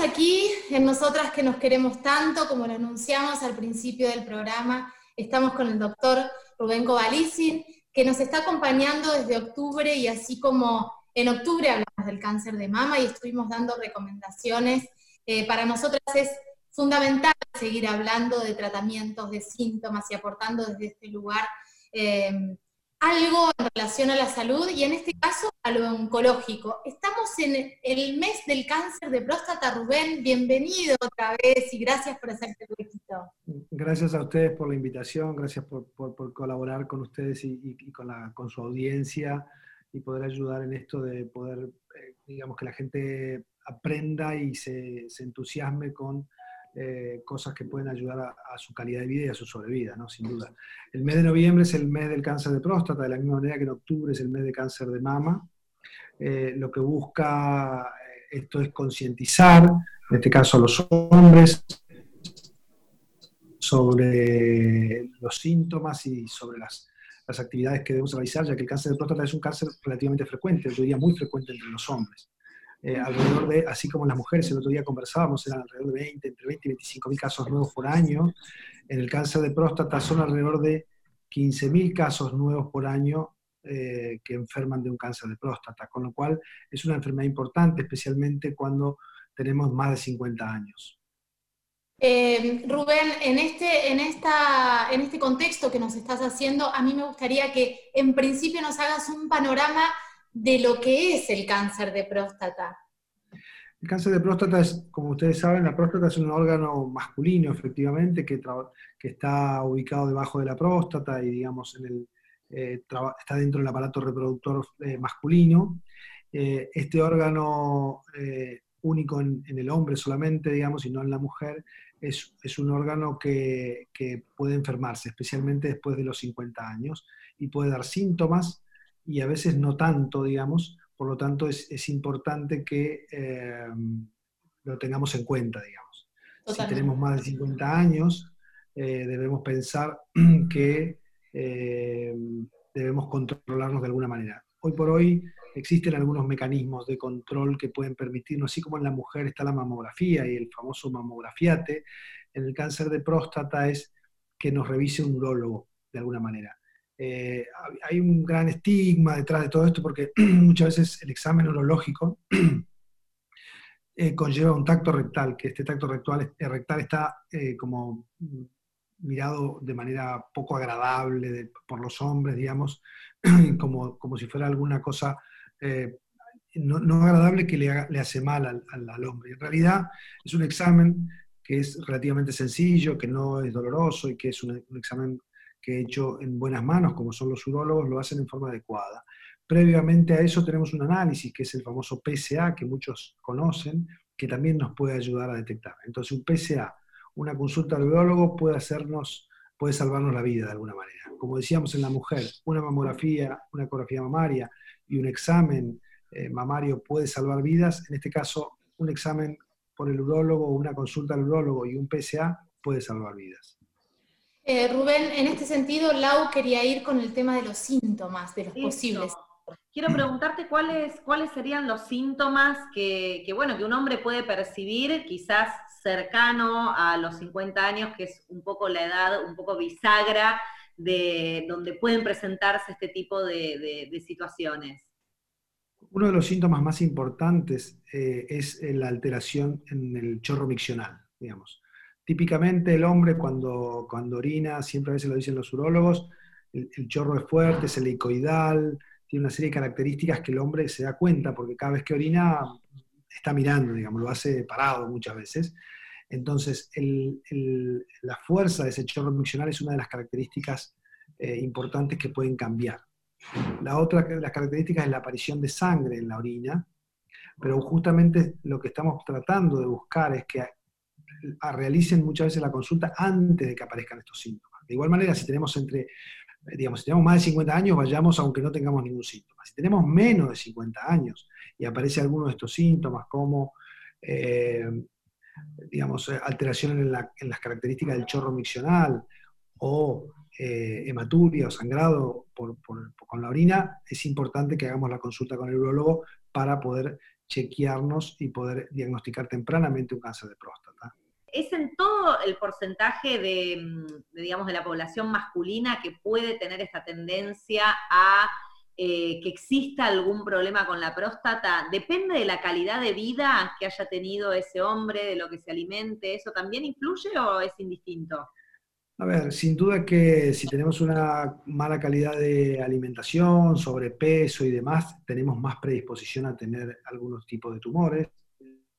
aquí en Nosotras que nos queremos tanto, como lo anunciamos al principio del programa. Estamos con el doctor Rubén Covalicin, que nos está acompañando desde octubre y así como en octubre hablamos del cáncer de mama y estuvimos dando recomendaciones. Eh, para nosotras es fundamental seguir hablando de tratamientos, de síntomas y aportando desde este lugar eh, algo en relación a la salud y en este caso a lo oncológico. Estamos en el mes del cáncer de próstata, Rubén, bienvenido otra vez y gracias por hacerte huequito. Gracias a ustedes por la invitación, gracias por, colaborar con ustedes y, con, la, con, su audiencia y poder ayudar en esto de poder, eh, digamos, que la gente aprenda y se entusiasme con eh, cosas que pueden ayudar a, su calidad de vida y a su sobrevida, ¿no? sin duda. El mes de noviembre es el mes del cáncer de próstata, de la misma manera que en octubre es el mes de cáncer de mama. Eh, lo que busca eh, esto es concientizar, en este caso a los hombres, sobre los síntomas y sobre las, las actividades que debemos realizar, ya que el cáncer de próstata es un cáncer relativamente frecuente, yo diría muy frecuente entre los hombres. Eh, alrededor de, así como las mujeres, el otro día conversábamos, eran alrededor de 20, entre 20 y 25 mil casos nuevos por año. En el cáncer de próstata son alrededor de 15 mil casos nuevos por año eh, que enferman de un cáncer de próstata, con lo cual es una enfermedad importante, especialmente cuando tenemos más de 50 años. Eh, Rubén, en este, en, esta, en este contexto que nos estás haciendo, a mí me gustaría que en principio nos hagas un panorama de lo que es el cáncer de próstata. El cáncer de próstata es, como ustedes saben, la próstata es un órgano masculino, efectivamente, que, que está ubicado debajo de la próstata y, digamos, en el, eh, está dentro del aparato reproductor eh, masculino. Eh, este órgano único en, el hombre solamente, digamos, y no en la mujer, es, es un órgano que, que, puede enfermarse, especialmente después de los 50 años, y puede dar síntomas y a veces no tanto, digamos, por lo tanto es, importante que eh, lo tengamos en cuenta, digamos. Si tenemos más de 50 años, eh, debemos pensar que eh, debemos controlarnos de alguna manera. Hoy por hoy existen algunos mecanismos de control que pueden permitirnos, así como en la mujer está la mamografía y el famoso mamografiate, en el cáncer de próstata es que nos revise un urólogo de alguna manera. Eh, hay un gran estigma detrás de todo esto porque muchas veces el examen urológico eh, conlleva un tacto rectal, que este tacto rectal, eh, rectal está como mirado de manera poco agradable por los hombres, digamos, como, como si fuera alguna cosa no, agradable que le, hace mal al, hombre. En realidad es un examen que es relativamente sencillo, que no es doloroso y que es un examen que hecho en buenas manos, como son los urólogos, lo hacen en forma adecuada. Previamente a eso tenemos un análisis, que es el famoso PSA, que muchos conocen, que también nos puede ayudar a detectar. Entonces, un PSA, una consulta al urólogo puede hacernos, puede salvarnos la vida de alguna manera. Como decíamos en la mujer, una mamografía, una ecografía mamaria y un examen eh, mamario puede salvar vidas. En este caso, un examen por el urólogo, una consulta al urólogo y un PSA puede salvar vidas. Eh, Rubén, en este sentido, Lau quería ir con el tema de los síntomas, de los posibles. Quiero preguntarte cuáles, cuáles serían los síntomas que, bueno, que un hombre puede percibir, quizás cercano a los 50 años, que es un poco la edad, un poco bisagra, de donde pueden presentarse este tipo de, situaciones. Uno de los síntomas más importantes eh, es la alteración en el chorro miccional, digamos. Típicamente el hombre cuando, cuando orina, siempre a veces lo dicen los urólogos, el, chorro es fuerte, es helicoidal, tiene una serie de características que el hombre se da cuenta porque cada vez que orina está mirando, digamos, lo hace parado muchas veces. Entonces, la fuerza de ese chorro miccional es una de las características eh, importantes que pueden cambiar. La otra de las características es la aparición de sangre en la orina, pero justamente lo que estamos tratando de buscar es que realicen muchas veces la consulta antes de que aparezcan estos síntomas. De igual manera, si tenemos entre, digamos, si tenemos más de 50 años, vayamos aunque no tengamos ningún síntoma. Si tenemos menos de 50 años y aparece alguno de estos síntomas como, eh, digamos, alteración en, las características del chorro miccional o eh, hematuria o sangrado con la orina, es importante que hagamos la consulta con el urologo para poder chequearnos y poder diagnosticar tempranamente un cáncer de próstata. ¿Es en todo el porcentaje de, de, digamos, de la población masculina que puede tener esta tendencia a eh, que exista algún problema con la próstata, ¿depende de la calidad de vida que haya tenido ese hombre, de lo que se alimente? ¿Eso también influye o es indistinto? A ver, sin duda que si tenemos una mala calidad de alimentación, sobrepeso y demás, tenemos más predisposición a tener algunos tipos de tumores.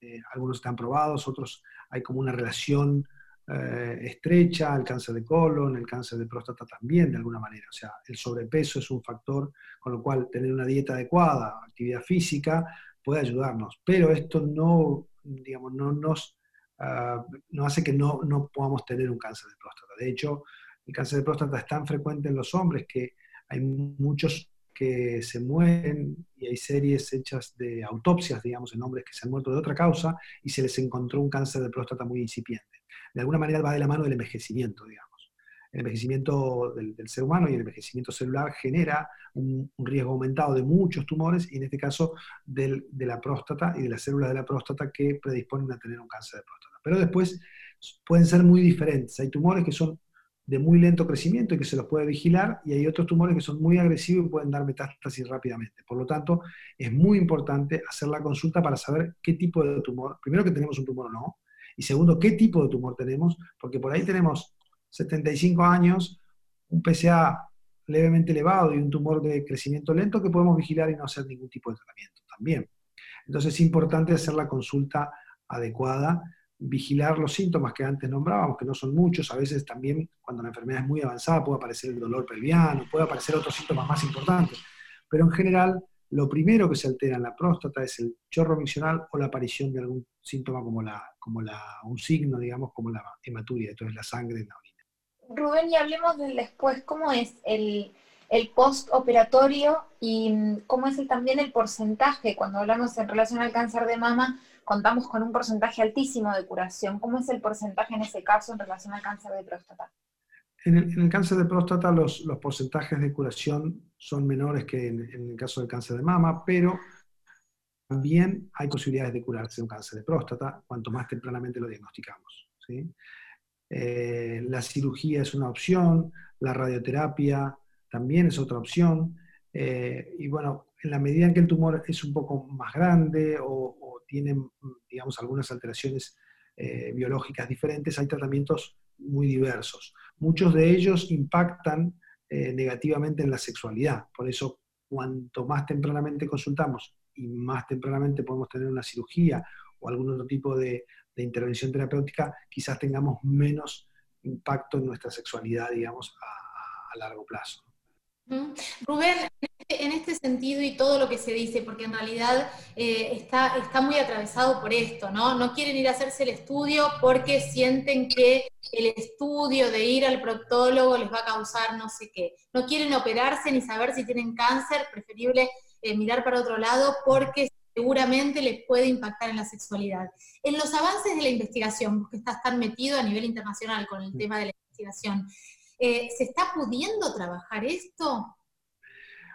Eh, algunos están probados, otros hay como una relación eh, estrecha, el cáncer de colon, el cáncer de próstata también de alguna manera. O sea, el sobrepeso es un factor, con lo cual tener una dieta adecuada, actividad física, puede ayudarnos. Pero esto no, digamos, no nos ah, no hace que no, no podamos tener un cáncer de próstata. De hecho, el cáncer de próstata es tan frecuente en los hombres que hay muchos que se mueren y hay series hechas de autopsias, digamos, en hombres que se han muerto de otra causa y se les encontró un cáncer de próstata muy incipiente. De alguna manera va de la mano del envejecimiento, digamos. El envejecimiento del, ser humano y el envejecimiento celular genera un, riesgo aumentado de muchos tumores y en este caso de la próstata y de las células de la próstata que predisponen a tener un cáncer de próstata. Pero después pueden ser muy diferentes. Hay tumores que son de muy lento crecimiento y que se los puede vigilar, y hay otros tumores que son muy agresivos y pueden dar metástasis rápidamente. Por lo tanto, es muy importante hacer la consulta para saber qué tipo de tumor, primero que tenemos un tumor o no, y segundo, qué tipo de tumor tenemos, porque por ahí tenemos 75 años, un PSA levemente elevado y un tumor de crecimiento lento que podemos vigilar y no hacer ningún tipo de tratamiento también. Entonces es importante hacer la consulta adecuada vigilar los síntomas que antes nombrábamos, que no son muchos, a veces también cuando la enfermedad es muy avanzada puede aparecer el dolor pelviano, puede aparecer otros síntomas más importantes, pero en general lo primero que se altera en la próstata es el chorro miccional o la aparición de algún síntoma como, la, como la, un signo, digamos, como la hematuria, entonces la sangre en la orina. Rubén, y hablemos del después, ¿cómo es el, el postoperatorio y cómo es también el porcentaje cuando hablamos en relación al cáncer de mama? Contamos con un porcentaje altísimo de curación. ¿Cómo es el porcentaje en ese caso en relación al cáncer de próstata? En el, cáncer de próstata los, porcentajes de curación son menores que en, el caso del cáncer de mama, pero también hay posibilidades de curarse un cáncer de próstata cuanto más tempranamente lo diagnosticamos. Eh, la cirugía es una opción, la radioterapia también es otra opción, eh, y bueno, en la medida en que el tumor es un poco más grande o, tienen, digamos, algunas alteraciones eh, biológicas diferentes, hay tratamientos muy diversos. Muchos de ellos impactan eh, negativamente en la sexualidad, por eso cuanto más tempranamente consultamos y más tempranamente podemos tener una cirugía o algún otro tipo de, intervención terapéutica, quizás tengamos menos impacto en nuestra sexualidad, digamos, a largo plazo. Rubén, este, en este sentido y todo lo que se dice, porque en realidad eh, está, está muy atravesado por esto, ¿no? No quieren ir a hacerse el estudio porque sienten que el estudio de ir al proctólogo les va a causar no sé qué. No quieren operarse ni saber si tienen cáncer, preferible eh, mirar para otro lado porque seguramente les puede impactar en la sexualidad. En los avances de la investigación, porque estás tan metido a nivel internacional con el tema de la investigación, eh, ¿Se está pudiendo trabajar esto?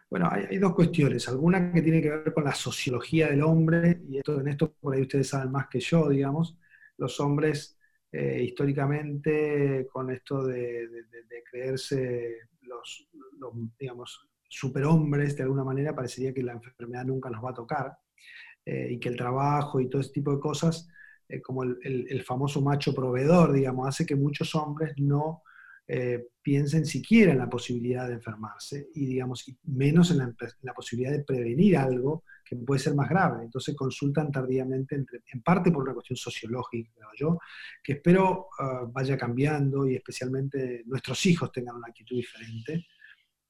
Bueno, hay, dos cuestiones. Alguna que tiene que ver con la sociología del hombre, y esto, en esto por ahí ustedes saben más que yo, digamos. Los hombres eh, históricamente con esto de, creerse los, digamos, superhombres de alguna manera, parecería que la enfermedad nunca nos va a tocar eh, y que el trabajo y todo ese tipo de cosas, como el, el, famoso macho proveedor, digamos, hace que muchos hombres no eh, piensen siquiera en la posibilidad de enfermarse y, digamos, menos en la, posibilidad de prevenir algo que puede ser más grave. Entonces consultan tardíamente, en parte por una cuestión sociológica, creo yo, que espero ah, vaya cambiando y especialmente nuestros hijos tengan una actitud diferente.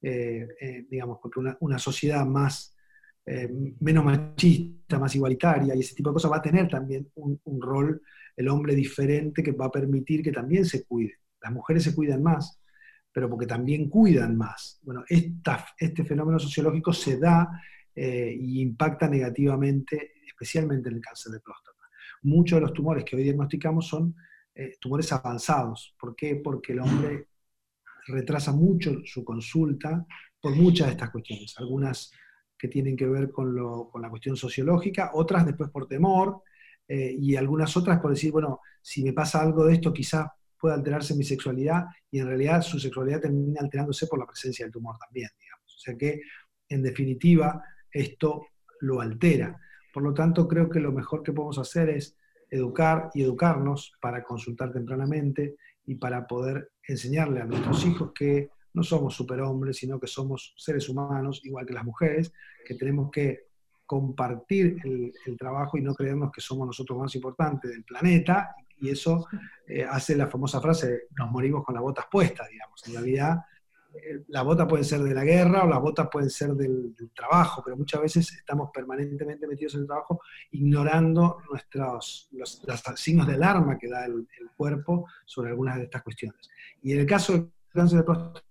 Eh, eh, digamos, porque una, sociedad más, menos machista, más igualitaria y ese tipo de cosas va a tener también un, un rol, el hombre diferente que va a permitir que también se cuide las mujeres se cuidan más, pero porque también cuidan más. Bueno, este fenómeno sociológico se da eh, y impacta negativamente, especialmente en el cáncer de próstata. Muchos de los tumores que hoy diagnosticamos son eh, tumores avanzados. ¿Por qué? Porque el hombre retrasa mucho su consulta por muchas de estas cuestiones. Algunas que tienen que ver con, la cuestión sociológica, otras después por temor, eh, y algunas otras por decir, bueno, si me pasa algo de esto, quizás pueda alterarse mi sexualidad, y en realidad su sexualidad termina alterándose por la presencia del tumor también, digamos. O sea que, en definitiva, esto lo altera. Por lo tanto, creo que lo mejor que podemos hacer es educar y educarnos para consultar tempranamente y para poder enseñarle a nuestros hijos que no somos superhombres, sino que somos seres humanos, igual que las mujeres, que tenemos que compartir el, trabajo y no creernos que somos nosotros más importantes del planeta, y eso eh, hace la famosa frase, nos morimos con las botas puestas, digamos. En realidad, eh, las botas ser de la guerra o las botas pueden ser del, trabajo, pero muchas veces estamos permanentemente metidos en el trabajo ignorando nuestros, los, signos de alarma que da el, cuerpo sobre algunas de estas cuestiones. Y en el caso del cáncer de próstata,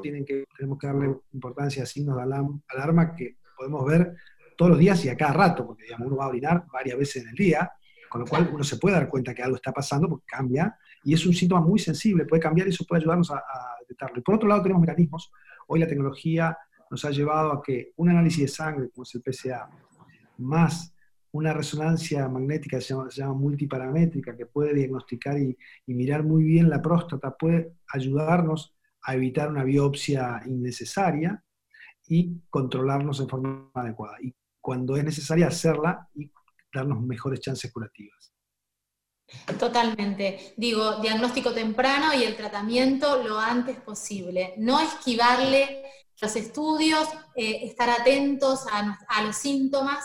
tienen que, tenemos que darle importancia a signos de alarma que podemos ver todos los días y a cada rato, porque digamos, uno va a orinar varias veces en el día, con lo cual uno se puede dar cuenta que algo está pasando porque cambia, y es un síntoma muy sensible, puede cambiar y eso puede ayudarnos a, detectarlo. Y por otro lado tenemos mecanismos, hoy la tecnología nos ha llevado a que un análisis de sangre, como es el PSA, más una resonancia magnética se llama, se llama multiparamétrica, que puede diagnosticar y, mirar muy bien la próstata, puede ayudarnos a evitar una biopsia innecesaria y controlarnos en forma adecuada. Y cuando es necesaria hacerla y darnos mejores chances curativas. Totalmente. Digo, diagnóstico temprano y el tratamiento lo antes posible. No esquivarle los estudios, eh, estar atentos a los síntomas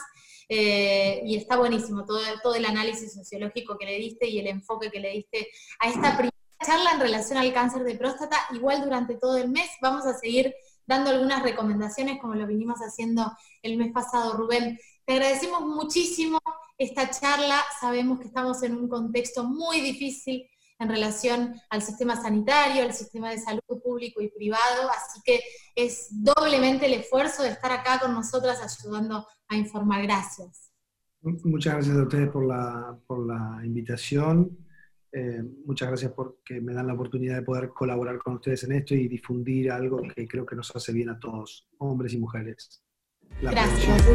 eh, y está buenísimo todo, todo el análisis sociológico que le diste y el enfoque que le diste a esta primera charla en relación al cáncer de próstata. Igual durante todo el mes vamos a seguir dando algunas recomendaciones como lo vinimos haciendo el mes pasado, Rubén. Te agradecemos muchísimo esta charla, sabemos que estamos en un contexto muy difícil en relación al sistema sanitario, al sistema de salud público y privado, así que es doblemente el esfuerzo de estar acá con nosotras ayudando a informar. Gracias. Muchas gracias a ustedes por la, por la invitación. Eh, muchas gracias porque me dan la oportunidad de poder colaborar con ustedes en esto y difundir algo que creo que nos hace bien a todos, hombres y mujeres. gracias.